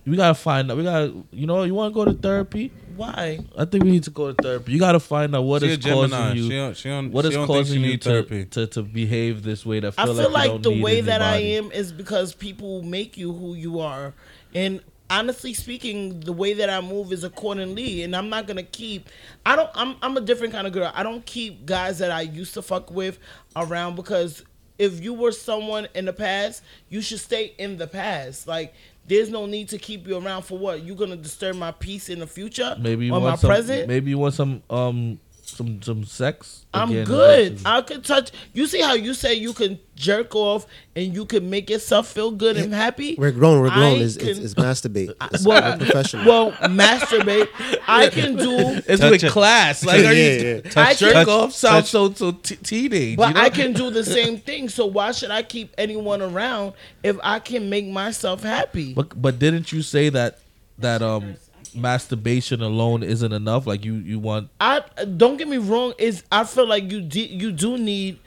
We gotta find out. We gotta, you know, you want to go to therapy? Why? I think we need to go to therapy. You gotta find out what She is causing you. She don't. She don't. what she is don't think causing you need to, therapy. to to behave this way? That I feel feel like, like, you don't the need way that I am is because people make you who you are, and honestly speaking, the way that I move is accordingly. And I'm not gonna keep. I don't. I'm. I'm a different kind of girl. I don't keep guys that I used to fuck with around because if you were someone in the past, you should stay in the past. Like. There's no need to keep you around for what? you're gonna disturb my peace in the future? Maybe you or my some, present? Maybe you want some um some some sex. I'm again, good. versus- I could touch. You see how you say you can jerk off and you can make yourself feel good and happy. We're grown. We're grown. I It's, it's, can- it's masturbate. It's well, professional. well, masturbate. I can do, It's Touch with it. class. Like, are Yeah, you yeah. I jerk can, off sounds so so t- teenage. but you know? I can do the same thing. So why should I keep anyone around if I can make myself happy? But but didn't you say that that um masturbation alone isn't enough? Like you you want I don't get me wrong. Is I feel like you de- you do need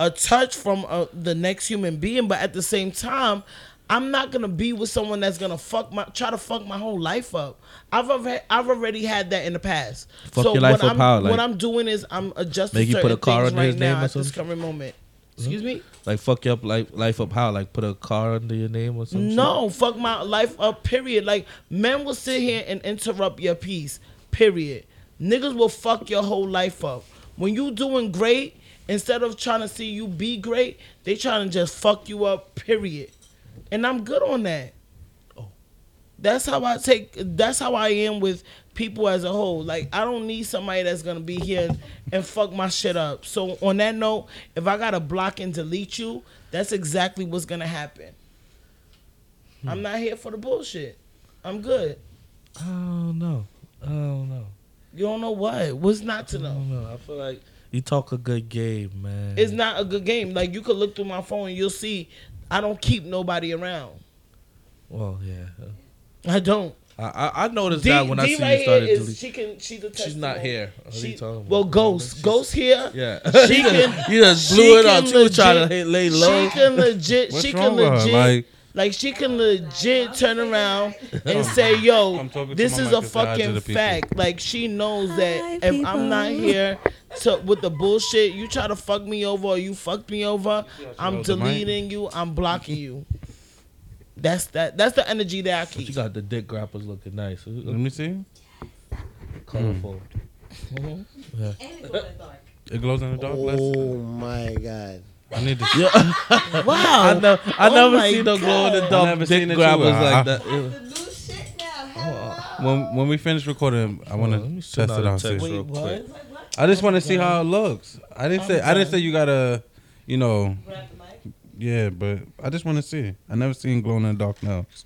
a touch from uh, the next human being, but at the same time, I'm not gonna be with someone that's gonna fuck my try to fuck my whole life up. I've already, I've already had that in the past. Fuck so your life what up I'm how? Like- what I'm doing is I'm adjusting Make you put a car under right his name now or at this current moment. Excuse me. Like fuck you up like life up how? Like put a car under your name or something? No, fuck my life up. Period. Like men will sit here and interrupt your peace. Period. Niggas will fuck your whole life up. When you doing great, instead of trying to see you be great, they trying to just fuck you up. Period. And I'm good on that. Oh. That's how I take. That's how I am with people as a whole. Like I don't need somebody that's gonna be here and, fuck my shit up. So on that note, if I gotta block and delete you, that's exactly what's gonna happen. Hmm. I'm not here for the bullshit. I'm good. I don't know. I don't know. You don't know what? What's not to I know? don't know. I feel like you talk a good game, man. It's not a good game. Like you could look through my phone and you'll see I don't keep nobody around. well, yeah. I don't. I I, I noticed D, that when I D see right you started is delete. she can she's a She's not here. What are you She, talking well, Ghost, Ghost here. Yeah. She can. you just she blew it up. can She was trying to legit- lay low. She can legit. What's she wrong can legit. Like- Like she can legit turn around and say, "Yo, I'm talking to this is a to say hi to fucking fact." Like she knows that Hi, if I'm not here to with the bullshit, you try to fuck me over or you fucked me over, I'm hold the mic. deleting you. I'm blocking you. That's that. That's the energy that I She you got the dick grapples looking nice. Let mm. me see. Colorful. Mm. Mm-hmm. It glows in the dark. Let's- oh my god. I need to. Yeah. Wow. I, never, I Oh never seen no glow in the God. I dark never dick seen it too. grabbers I- like that. Ew. Oh, uh, when when we finish recording, I want Hold let me to test it a out. text see. real Wait, quick. I just want to see how it looks. I didn't say I didn't say you gotta, you know. Yeah, but I just want to see. I never seen glow in the dark nails.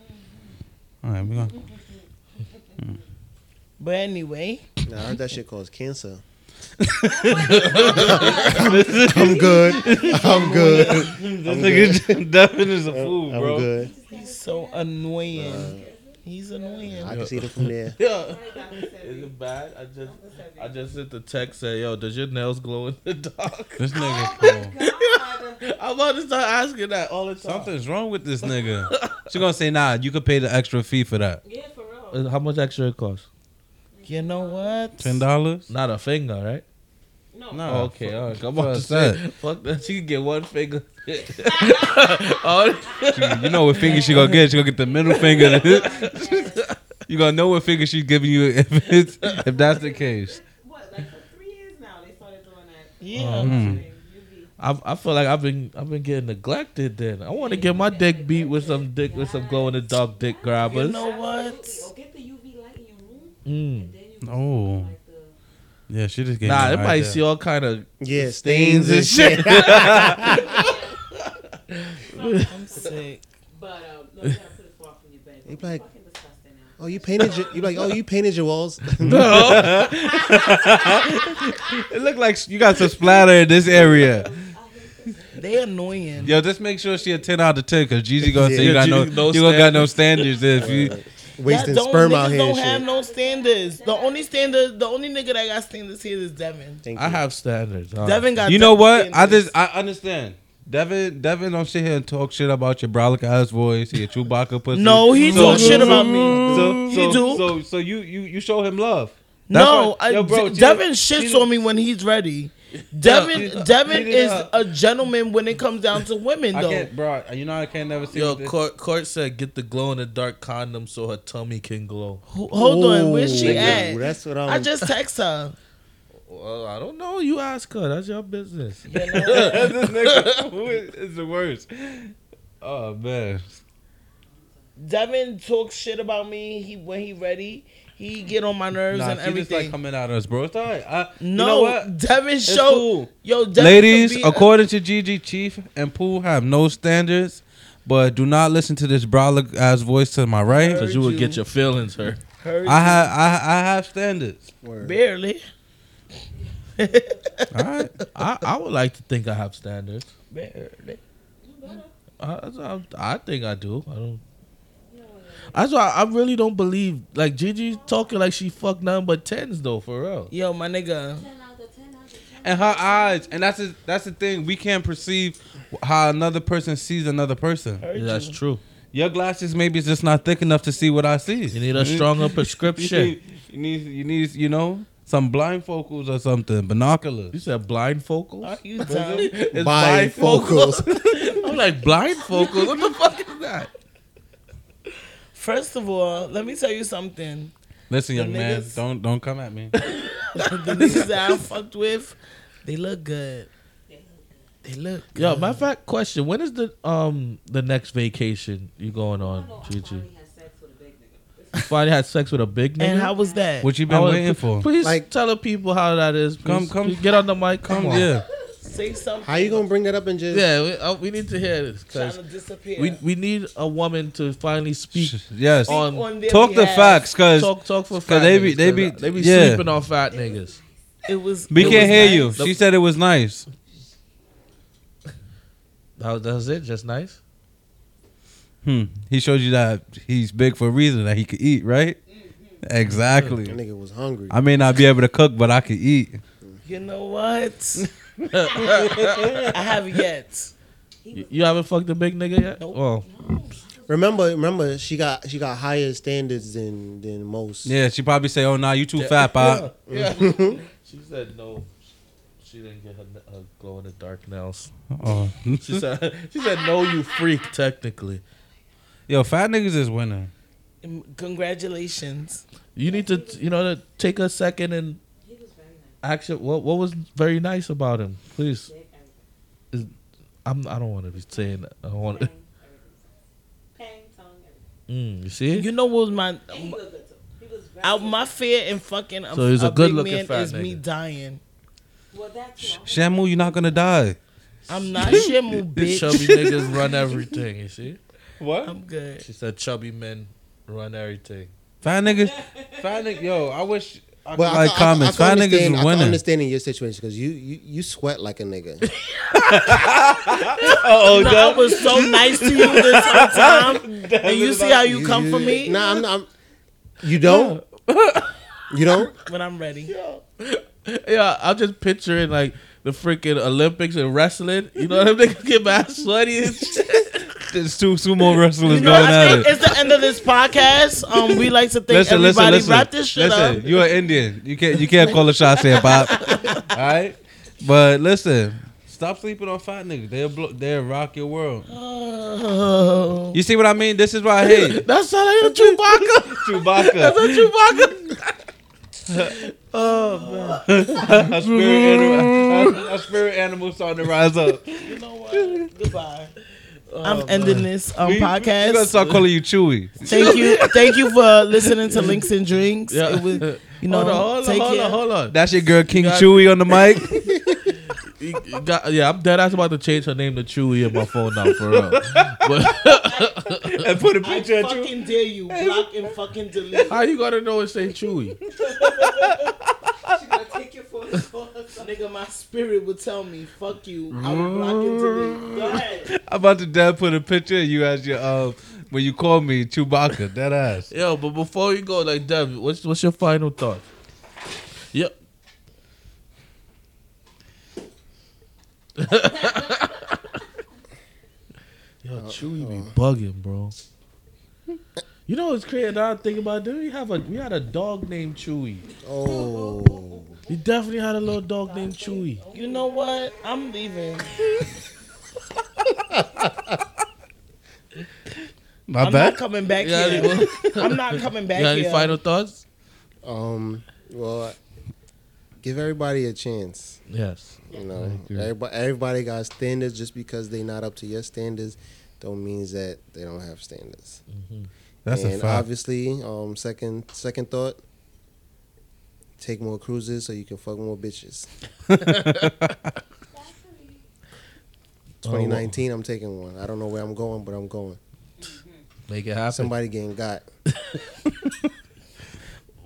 Mm-hmm. All right, we gonna. But anyway, Nah, I heard that shit causes cancer. I'm good. I'm good. This nigga Devin is a fool, I'm bro. good. he's so annoying. He's annoying. I can see them from there. Yeah. Is it bad? I just I just sent the text say, yo, does your nails glow in the dark? This nigga cool. I'm about to start asking that all the time. Something's wrong with this nigga. She gonna say, nah, you could pay the extra fee for that. Yeah, for real. Uh, how much extra it cost? You know what? Ten dollars? Not a finger, right? No. Oh, okay, all right. I'm for about a to say, set. fuck that. She can get one finger. oh, You know what finger she gonna get? She gonna get the middle finger. you gonna know what finger she's giving you if it's if that's the case. What, like for three years now, they started doing that. Yeah. Mm. I, I feel like I've been I've been getting neglected. Then I want to get my dick beat with some dick with some glow in the dark dick You grabbers. know what? Or get the UV light in your room, Mm. and then you Oh. like the Yeah, she just gave Nah, me it an might idea. see all kind of Yeah, stains stains and and shit. shit. I'm sick. But um, no, you gotta put it far from your bed. You be like, Fucking disgusting now. oh, you painted your, you like, oh, you painted your walls. No. it look like you got some splatter in this area. They annoying. Yo, just make sure she a ten out of ten because Jeezy gonna say you Yeah, got no, no you gonna got no standards if you. Wasting That don't, sperm niggas out here don't have shit. no standards. The only standard, the only nigga that got standards here is Devin. Thank I you. have standards. Uh, Devin got. You know what? standards. I just I understand. Devin, Devin, don't sit here and talk shit about your brolic ass voice. He a Chewbacca pussy. No, he So- talk shit about me. So, He do. So, so you, you, you show him love. That's No, why- I, Yo, bro, D- Devin shits on me when he's ready. Devin, she- Devin is a gentleman when it comes down to women, I though. can't, bro. You know I can't never see. Yo, this. Court, Court said get the glow in the dark condom so her tummy can glow. Ho- Hold on, where's she Ooh, at? That's what I'm. I just text her. Well, I don't know. You ask her. That's your business. this nigga who is, is the worst. Oh man. Devin talks shit about me. He when he ready, he get on my nerves Nah, and she just like everything. coming at us, bro. It's all right. I, no, you know what? Devin It's show cool. yo. Devin Ladies, could be a- according to Gigi, Chief and Pooh have no standards, but do not listen to this brolic ass voice to my right. Because you would you. get your feelings hurt. heard I have I, I have standards. Word. barely, All right. I, I would like to think I have standards. barely. I, I, I think I do. I don't. That's why I really don't believe like Gigi talking like she fucked nothing but tens though for real. Yo, my nigga. And her eyes, and that's the, that's the thing. We can't perceive how another person sees another person. Heard That's true. Your glasses maybe is just not thick enough to see what I see. You need a stronger You prescription. need, you need, you need, you know, some blind blindfocals or something, binoculars. You binoculars. said blindfocals. Are you dumb? It's Bifocals. I'm like blind blindfocals. What the fuck is that? First of all, let me tell you something. Listen, young man, don't don't come at me. The niggas that I fucked with, they look good. They look good. Yo, matter of fact, question: When is the um the next vacation you going on, Gigi? Finally had sex with a big nigga. You had sex with a big nigga. And how was that? What you been waiting for? Please Like- tell the people how that is. Come- please. come- Please get on the mic. Come, on. Yeah. Say something. How you gonna bring that up and just? Yeah, we, uh, we need to hear this Trying because to disappear. we we need a woman to finally speak Yes. on on their Talk the facts, cause talk talk for fat they be- they be- they be yeah. sleeping on fat niggas. It was. we it can't was hear nice. you. She said it was nice. That, was it. Just nice. Hmm. He showed you that he's big for a reason that he could eat, right? That Exactly. nigga was hungry. I may not be able to cook, but I could eat. You know what? I haven't yet. You, you haven't fucked a big nigga yet? Nope. Oh, remember, remember, she got she got higher standards than than most. Yeah, she probably say, "Oh, nah, you too fat, pop." yeah. Mm-hmm. she said no. She didn't get her, her glow in the dark nails. Oh. She said she said no, you freak. Technically, Yo, fat niggas is winning. Congratulations. you need to you know to take a second and He was very nice. Actually what what was very nice about him. Please, Dick, everything. I'm I don't want to be saying that. I don't want. Pang. Pang, tongue. Mm, you see? You know what was my And he looked good too. He was very I, my fear in fucking a, So he's a big good-looking man fat is me nigga. dying. Well, that Shamu, you're not gonna die. I'm not Shamu, bitch. chubby niggas run everything. You see? What? I'm good. She said chubby men run everything. Fat niggas. Fat nigga. Yo, I wish. I could But like I, I, comments. I, Fat can niggas understand, is I can winning. your situation because you, you you sweat like a nigga. Oh, No, I was so nice to you this whole time, and you see how you come for me Nah, I'm not. I'm, you don't. You don't. when I'm ready. Yeah, I'm just picturing like the freaking Olympics and wrestling. You know them niggas get mad sweaty and shit. There's two sumo wrestlers You know, going I at think it. it's the end of this podcast. Um, we like to thank Listen, listen, everybody. listen. Wrap this shit listen, up. you're an Indian. You can't you can't call a shot here, Pop. All right, but listen, stop sleeping on fat niggas. They'll blo- they'll rock your world. Oh. You see what I mean? This is why I hate. That sound like a Chewbacca. Chewbacca. That's a Chewbacca. a spirit animal. A spirit animal starting to rise up. You know what? Goodbye. I'm ending this um, We- we gonna start calling you Chewy. Thank you, thank you for listening to Links and Drinks. Yeah. It was, you know, hold on, hold on, take hold on, hold on. That's your girl King got- Chewy on the mic. You- you got- yeah, I'm dead. I was about to change her name to Chewy in my phone now for real. But and put a picture of you. fucking dare you. Block and fucking delete. How you gonna know it's ain't Chewy? She gonna take your phone and call her something. Nigga, my spirit would tell me, fuck you. I would block and delete. Go ahead. I'm about to dad put a picture of you as your um when you call me Chewbacca. That ass. Yo, but before you go, like Dev, what's what's your final thought? Yep. Yo, Chewy be bugging, bro. You know what's crazy? Now I'm thinking about it. We have a we had a dog named Chewy. Oh, We definitely had a little dog named Chewy. You know what? I'm leaving. My bad. I'm bad. not coming back Yeah, here. you I'm not coming back got any here. final thoughts? um, well, give everybody a chance. Yes. You know, everybody, everybody got standards. Just because they not up to your standards, don't means that they don't have standards. That's a and fact. obviously, um, second second thought, take more cruises so you can fuck more bitches. 2019, I'm taking one. I don't know where I'm going, but I'm going. Make it happen. Somebody getting got.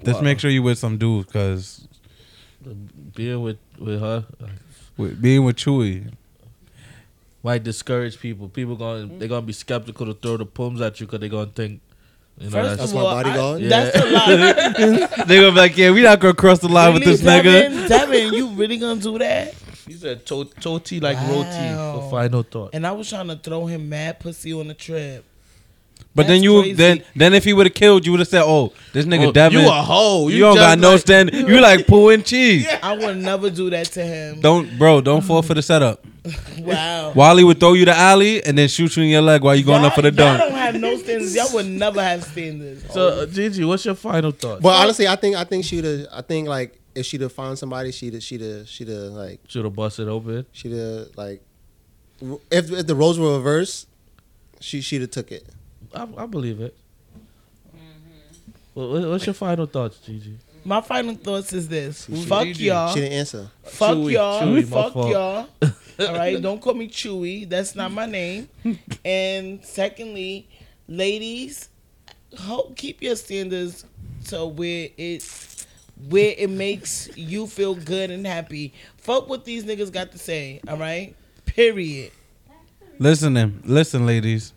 Just make sure you with some dudes, cause Being with with her with, being with Chewy, might discourage people. People going mm. they're gonna be skeptical to throw the pums at you because they're gonna think, you know, First that's That's of my all, bodyguard? I, that's a lot. they gonna be like, yeah, we not gonna cross the line with Really, this nigga. Devin, Devin, you really gonna do that? he said to- toti like roti for final thought. And I was trying to throw him mad pussy on the trip. But then you crazy. then then if he would have killed you, would have said, "Oh, this nigga Oh, Devin, you a hoe. You, You don't just got no like- stand. You like poo and cheese. I would never do that to him. Don't, bro. Don't fall for the setup. Wow. Wally would throw you the alley and then shoot you in your leg while you going up for the Y'all- Y'all dunk. don't have no standards. Y'all would never have standards. So uh, Gigi, what's your final thought? But honestly, I think I think she'd have. I think like if she'd have found somebody, she'd have, she'd have, she'd have like Should have busted open. she'd have like if, if the roles were reversed, she she'd have took it. I, I believe it. Mm-hmm. What- what- what's your final thoughts, Gigi? My final thoughts is this: fuck Gigi. y'all, She didn't answer. fuck Chewy, y'all. Chewy, Fuck fault. y'all. All right, don't call me Chewy. That's not my name. And secondly, ladies, hope keep your standards to where it where it makes you feel good and happy. Fuck what these niggas got to say. All right, period. Listen, them. Listen, ladies.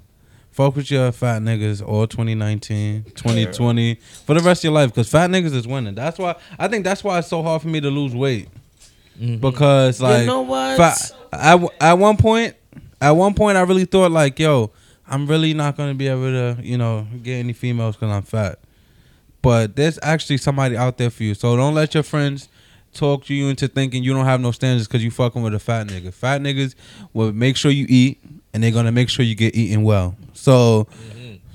Fuck with your fat niggas all 2019, 2020, for the rest of your life. Because fat niggas is winning. That's why I think that's why it's so hard for me to lose weight. Mm-hmm. Because like, you know what? fat- at at one point, at one point, I really thought like, yo, I'm really not gonna be able to, you know, get any females because I'm fat. But there's actually somebody out there for you. So don't let your friends talk you into thinking you don't have no standards because you fucking with a fat nigga. Fat niggas will make sure you eat, and they're gonna make sure you get eaten well. So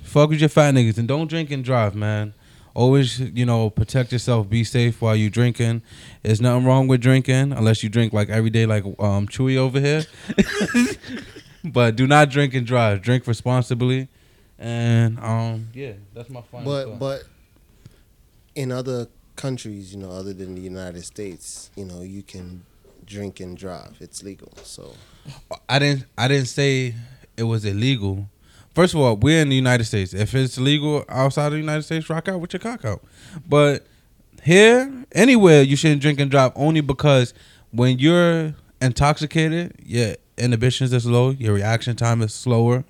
fuck with your fat niggas and don't drink and drive, man. Always, you know, protect yourself. Be safe while you drinking. There's nothing wrong with drinking unless you drink like every day, like um Chewy over here. but do not drink and drive. Drink responsibly. And um, yeah, that's my final. But thought. but in other countries, you know, other than the United States, you know, you can drink and drive. It's legal. So I didn't I didn't say it was illegal. First of all, we're in the United States. If it's legal outside of the United States, rock out with your cock out. But here, anywhere, you shouldn't drink and drive only because when you're intoxicated, your inhibitions is low, your reaction time is slower.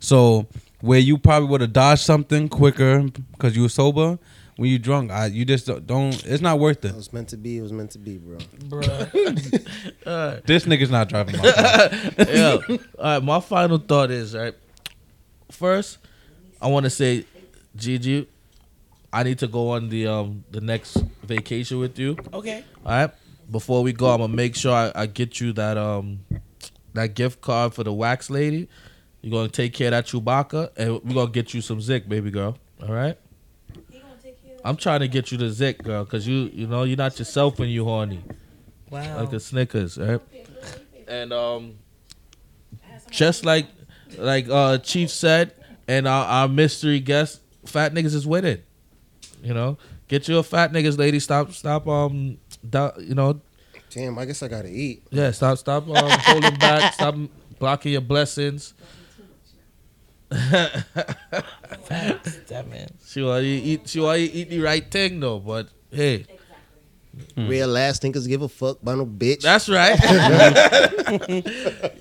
So where you probably would have dodged something quicker because you were sober, when you drunk, I, you just don't, don't. It's not worth it it. was meant to be. It was meant to be, bro. Bruh. This nigga's not driving my car. yeah. All right. My final thought is right. First, I want to say, Gigi, I need to go on the um the next vacation with you. Okay. All right. Before we go, I'm gonna make sure I, I get you that um that gift card for the wax lady. You're gonna take care of that Chewbacca, and we're gonna get you some Zik, baby girl. All right. I'm trying to get you the Zik, girl, cause you you know you're not yourself when you horny Wow. like a Snickers, right? And um, just like like uh Chief said, and our, our mystery guest, fat niggas is winning. You know, get you a fat niggas lady. Stop, stop. Um, da, you know, Damn, I guess I gotta eat. yeah. Stop, stop. Um, holding back. Stop blocking your blessings. Facts, Devin. She want you eat. She want you eat the right thing though. But hey, Mm. Real ass thinkers give a fuck by no bitch. that's right.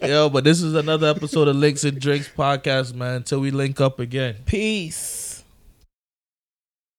Yo, but this is another episode of Links and Drinks podcast, man. Until we link up again. Peace.